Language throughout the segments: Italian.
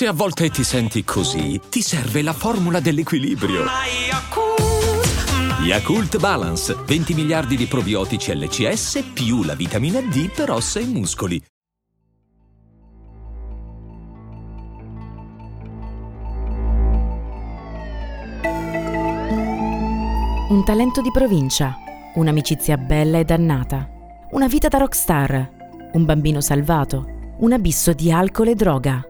Se a volte ti senti così, ti serve la formula dell'equilibrio. Yakult Balance, 20 miliardi di probiotici LCS più la vitamina D per ossa e muscoli. Un talento di provincia, un'amicizia bella e dannata, una vita da rockstar, un bambino salvato, un abisso di alcol e droga,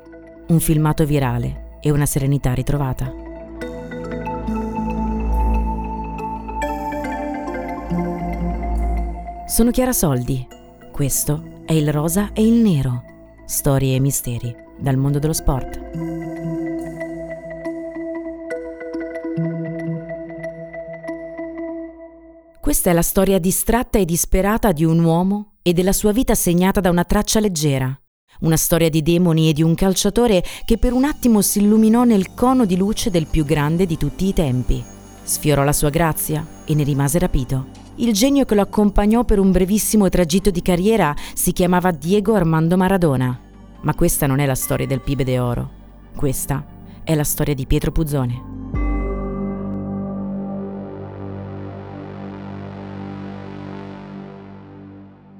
un filmato virale e una serenità ritrovata. Sono Chiara Soldi. Questo è il rosa e il nero. Storie e misteri dal mondo dello sport. Questa è la storia distratta e disperata di un uomo e della sua vita segnata da una traccia leggera. Una storia di demoni e di un calciatore che per un attimo si illuminò nel cono di luce del più grande di tutti i tempi. Sfiorò la sua grazia e ne rimase rapito. Il genio che lo accompagnò per un brevissimo tragitto di carriera si chiamava Diego Armando Maradona. Ma questa non è la storia del Pibe de Oro. Questa è la storia di Pietro Puzzone.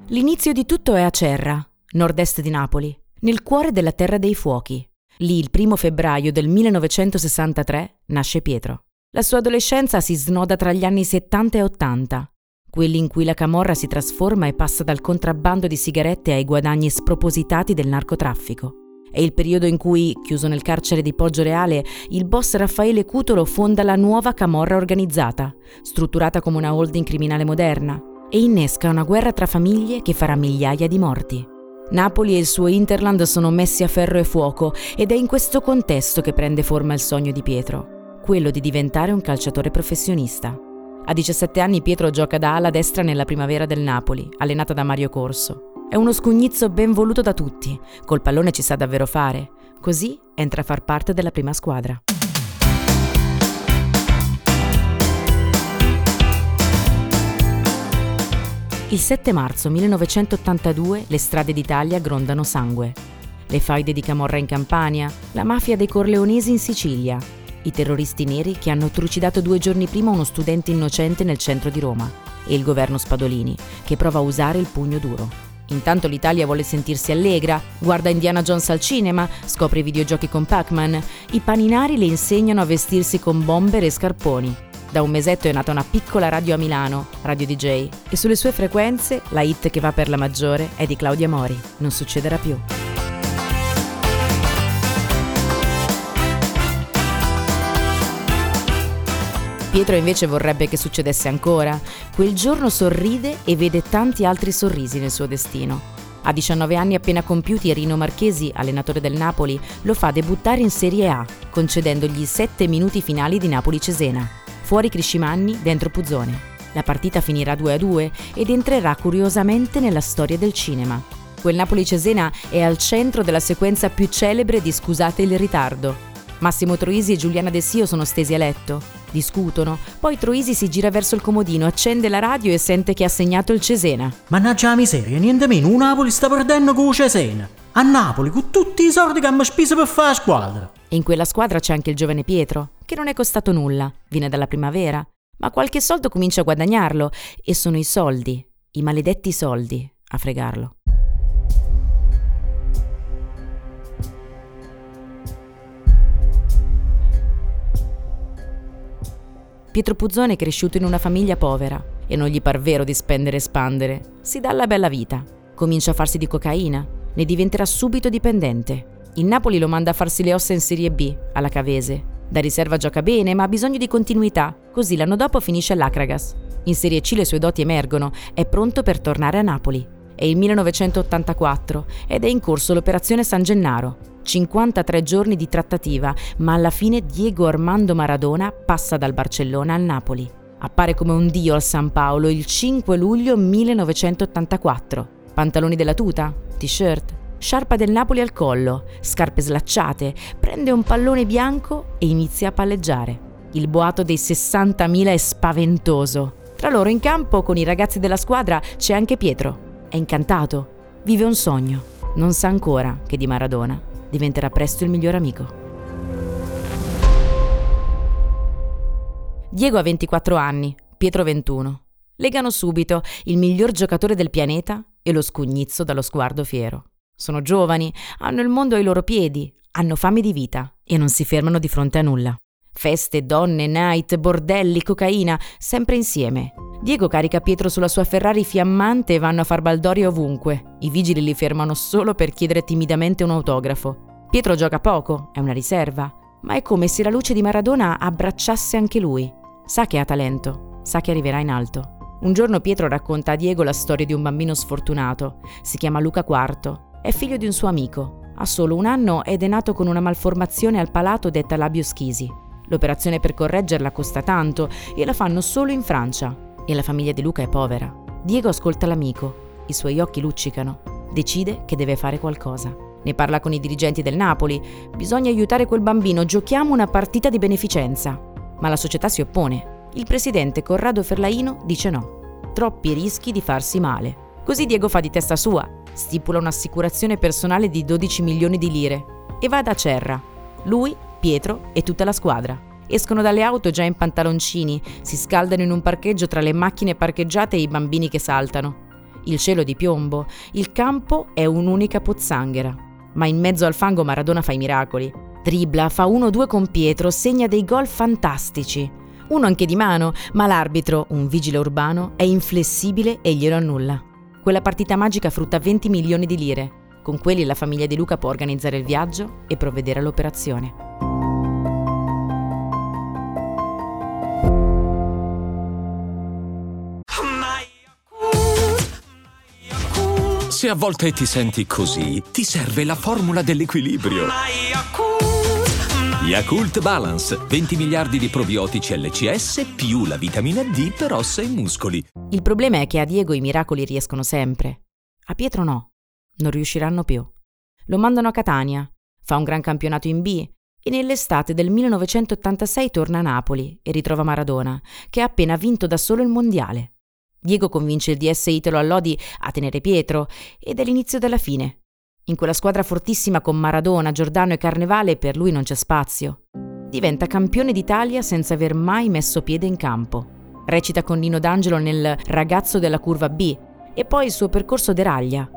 L'inizio di tutto è a Cerra, nord-est di Napoli, nel cuore della Terra dei Fuochi. Lì, il primo febbraio del 1963, nasce Pietro. La sua adolescenza si snoda tra gli anni 70 e 80, quelli in cui la camorra si trasforma e passa dal contrabbando di sigarette ai guadagni spropositati del narcotraffico. È il periodo in cui, chiuso nel carcere di Poggio Reale, il boss Raffaele Cutolo fonda la nuova camorra organizzata, strutturata come una holding criminale moderna, e innesca una guerra tra famiglie che farà migliaia di morti. Napoli e il suo Interland sono messi a ferro e fuoco ed è in questo contesto che prende forma il sogno di Pietro, quello di diventare un calciatore professionista. A 17 anni Pietro gioca da ala destra nella primavera del Napoli, allenata da Mario Corso. È uno scugnizzo ben voluto da tutti, col pallone ci sa davvero fare, così entra a far parte della prima squadra. Il 7 marzo 1982 le strade d'Italia grondano sangue. Le faide di Camorra in Campania, la mafia dei Corleonesi in Sicilia, i terroristi neri che hanno trucidato due giorni prima uno studente innocente nel centro di Roma e il governo Spadolini, che prova a usare il pugno duro. Intanto l'Italia vuole sentirsi allegra, guarda Indiana Jones al cinema, scopre i videogiochi con Pac-Man, i paninari le insegnano a vestirsi con bomber e scarponi, da un mesetto è nata una piccola radio a Milano, Radio DJ, e sulle sue frequenze la hit che va per la maggiore è di Claudia Mori. Non succederà più. Pietro invece vorrebbe che succedesse ancora. Quel giorno sorride e vede tanti altri sorrisi nel suo destino. A 19 anni appena compiuti Rino Marchesi, allenatore del Napoli, lo fa debuttare in Serie A, concedendogli 7 minuti finali di Napoli-Cesena. Fuori Criscimanni, dentro Puzzone. La partita finirà 2-2 ed entrerà curiosamente nella storia del cinema. Quel Napoli-Cesena è al centro della sequenza più celebre di Scusate il ritardo. Massimo Troisi e Giuliana De Sio sono stesi a letto, discutono, poi Troisi si gira verso il comodino, accende la radio e sente che ha segnato il Cesena. Mannaggia la miseria, niente meno, un Napoli sta perdendo con Cesena. A Napoli, con tutti i soldi che abbiamo speso per fare la squadra. E in quella squadra c'è anche il giovane Pietro, che non è costato nulla, viene dalla primavera, ma qualche soldo comincia a guadagnarlo e sono i soldi, i maledetti soldi, a fregarlo. Pietro Puzzone è cresciuto in una famiglia povera e non gli par vero di spendere e spandere. Si dà la bella vita. Comincia a farsi di cocaina, ne diventerà subito dipendente il Napoli lo manda a farsi le ossa in Serie B, alla Cavese. Da riserva gioca bene, ma ha bisogno di continuità, così l'anno dopo finisce all'Acragas. In Serie C le sue doti emergono, è pronto per tornare a Napoli. È il 1984 ed è in corso l'operazione San Gennaro. 53 giorni di trattativa, ma alla fine Diego Armando Maradona passa dal Barcellona al Napoli. Appare come un dio al San Paolo il 5 luglio 1984. Pantaloni della tuta, t-shirt, sciarpa del Napoli al collo, scarpe slacciate, prende un pallone bianco e inizia a palleggiare. Il boato dei 60.000 è spaventoso. Tra loro in campo, con i ragazzi della squadra, c'è anche Pietro. È incantato, vive un sogno. Non sa ancora che di Maradona diventerà presto il miglior amico. Diego ha 24 anni, Pietro 21. Legano subito il miglior giocatore del pianeta e lo scugnizzo dallo sguardo fiero. Sono giovani, hanno il mondo ai loro piedi, hanno fame di vita e non si fermano di fronte a nulla. Feste, donne, night, bordelli, cocaina, sempre insieme. Diego carica Pietro sulla sua Ferrari fiammante e vanno a far baldoria ovunque. I vigili li fermano solo per chiedere timidamente un autografo. Pietro gioca poco, è una riserva, ma è come se la luce di Maradona abbracciasse anche lui. Sa che ha talento, sa che arriverà in alto. Un giorno Pietro racconta a Diego la storia di un bambino sfortunato. Si chiama Luca IV, è figlio di un suo amico. Ha solo un anno ed è nato con una malformazione al palato detta labio schisi. L'operazione per correggerla costa tanto e la fanno solo in Francia. E la famiglia di Luca è povera. Diego ascolta l'amico, i suoi occhi luccicano. Decide che deve fare qualcosa. Ne parla con i dirigenti del Napoli. Bisogna aiutare quel bambino, giochiamo una partita di beneficenza ma la società si oppone. Il presidente Corrado Ferlaino dice no. Troppi rischi di farsi male. Così Diego fa di testa sua, stipula un'assicurazione personale di 12 milioni di lire e va da Cerra. Lui, Pietro e tutta la squadra. Escono dalle auto già in pantaloncini, si scaldano in un parcheggio tra le macchine parcheggiate e i bambini che saltano. Il cielo di piombo, il campo è un'unica pozzanghera. Ma in mezzo al fango Maradona fa i miracoli. Dribla, fa 1-2 con Pietro, segna dei gol fantastici. Uno anche di mano, ma l'arbitro, un vigile urbano, è inflessibile e glielo annulla. Quella partita magica frutta 20 milioni di lire. Con quelli la famiglia di Luca può organizzare il viaggio e provvedere all'operazione. Se a volte ti senti così, ti serve la formula dell'equilibrio. Yakult Balance, 20 miliardi di probiotici LCS più la vitamina D per ossa e muscoli. Il problema è che a Diego i miracoli riescono sempre. A Pietro no. Non riusciranno più. Lo mandano a Catania, fa un gran campionato in B e nell'estate del 1986 torna a Napoli e ritrova Maradona, che ha appena vinto da solo il mondiale. Diego convince il DS Italo Allodi a tenere Pietro ed è l'inizio della fine. In quella squadra fortissima con Maradona, Giordano e Carnevale per lui non c'è spazio. Diventa campione d'Italia senza aver mai messo piede in campo. Recita con Nino D'Angelo nel Ragazzo della curva B e poi il suo percorso deraglia.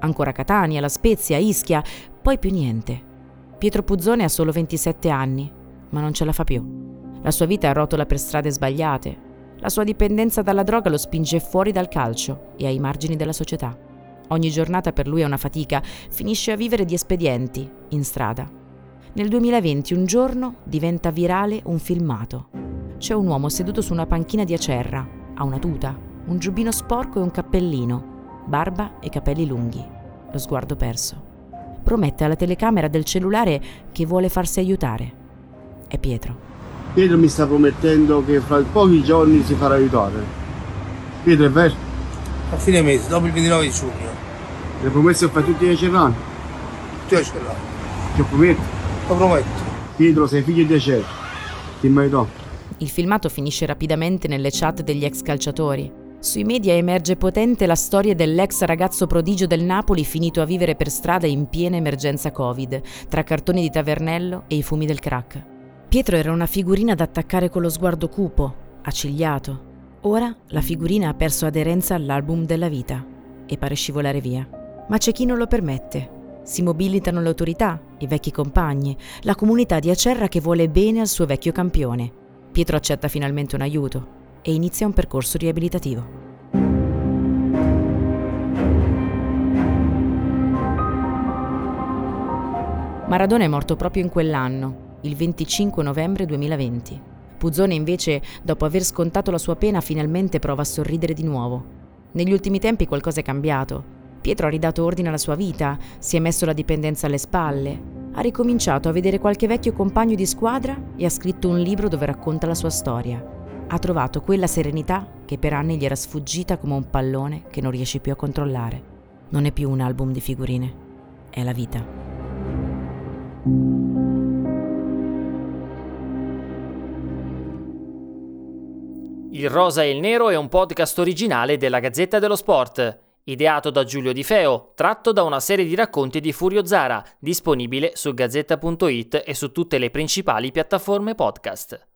Ancora Catania, La Spezia, Ischia, poi più niente. Pietro Puzzone ha solo 27 anni, ma non ce la fa più. La sua vita rotola per strade sbagliate. La sua dipendenza dalla droga lo spinge fuori dal calcio e ai margini della società. Ogni giornata per lui è una fatica, finisce a vivere di espedienti, in strada. Nel 2020 un giorno diventa virale un filmato. C'è un uomo seduto su una panchina di acerra, ha una tuta, un giubbino sporco e un cappellino, barba e capelli lunghi, lo sguardo perso. Promette alla telecamera del cellulare che vuole farsi aiutare. È Pietro. Pietro mi sta promettendo che fra pochi giorni si farà aiutare. Pietro è vero? A fine mese, dopo il 29 di giugno. Le promesse che fai tutti ai cerrani? Tu hai cellato. Ti prometto. Lo prometto. Pietro, sei figlio di Acer. Ti maritò. Il filmato finisce rapidamente nelle chat degli ex calciatori. Sui media emerge potente la storia dell'ex ragazzo prodigio del Napoli finito a vivere per strada in piena emergenza Covid, tra cartoni di tavernello e i fumi del crack. Pietro era una figurina da attaccare con lo sguardo cupo, accigliato. Ora la figurina ha perso aderenza all'album della vita e pare scivolare via. Ma c'è chi non lo permette. Si mobilitano le autorità, i vecchi compagni, la comunità di Acerra che vuole bene al suo vecchio campione. Pietro accetta finalmente un aiuto e inizia un percorso riabilitativo. Maradona è morto proprio in quell'anno, il 25 novembre 2020. Puzzone invece, dopo aver scontato la sua pena, finalmente prova a sorridere di nuovo. Negli ultimi tempi qualcosa è cambiato. Pietro ha ridato ordine alla sua vita, si è messo la dipendenza alle spalle, ha ricominciato a vedere qualche vecchio compagno di squadra e ha scritto un libro dove racconta la sua storia. Ha trovato quella serenità che per anni gli era sfuggita come un pallone che non riesce più a controllare. Non è più un album di figurine, è la vita. Il Rosa e il Nero è un podcast originale della Gazzetta dello Sport ideato da Giulio Di Feo, tratto da una serie di racconti di Furio Zara, disponibile su gazzetta.it e su tutte le principali piattaforme podcast.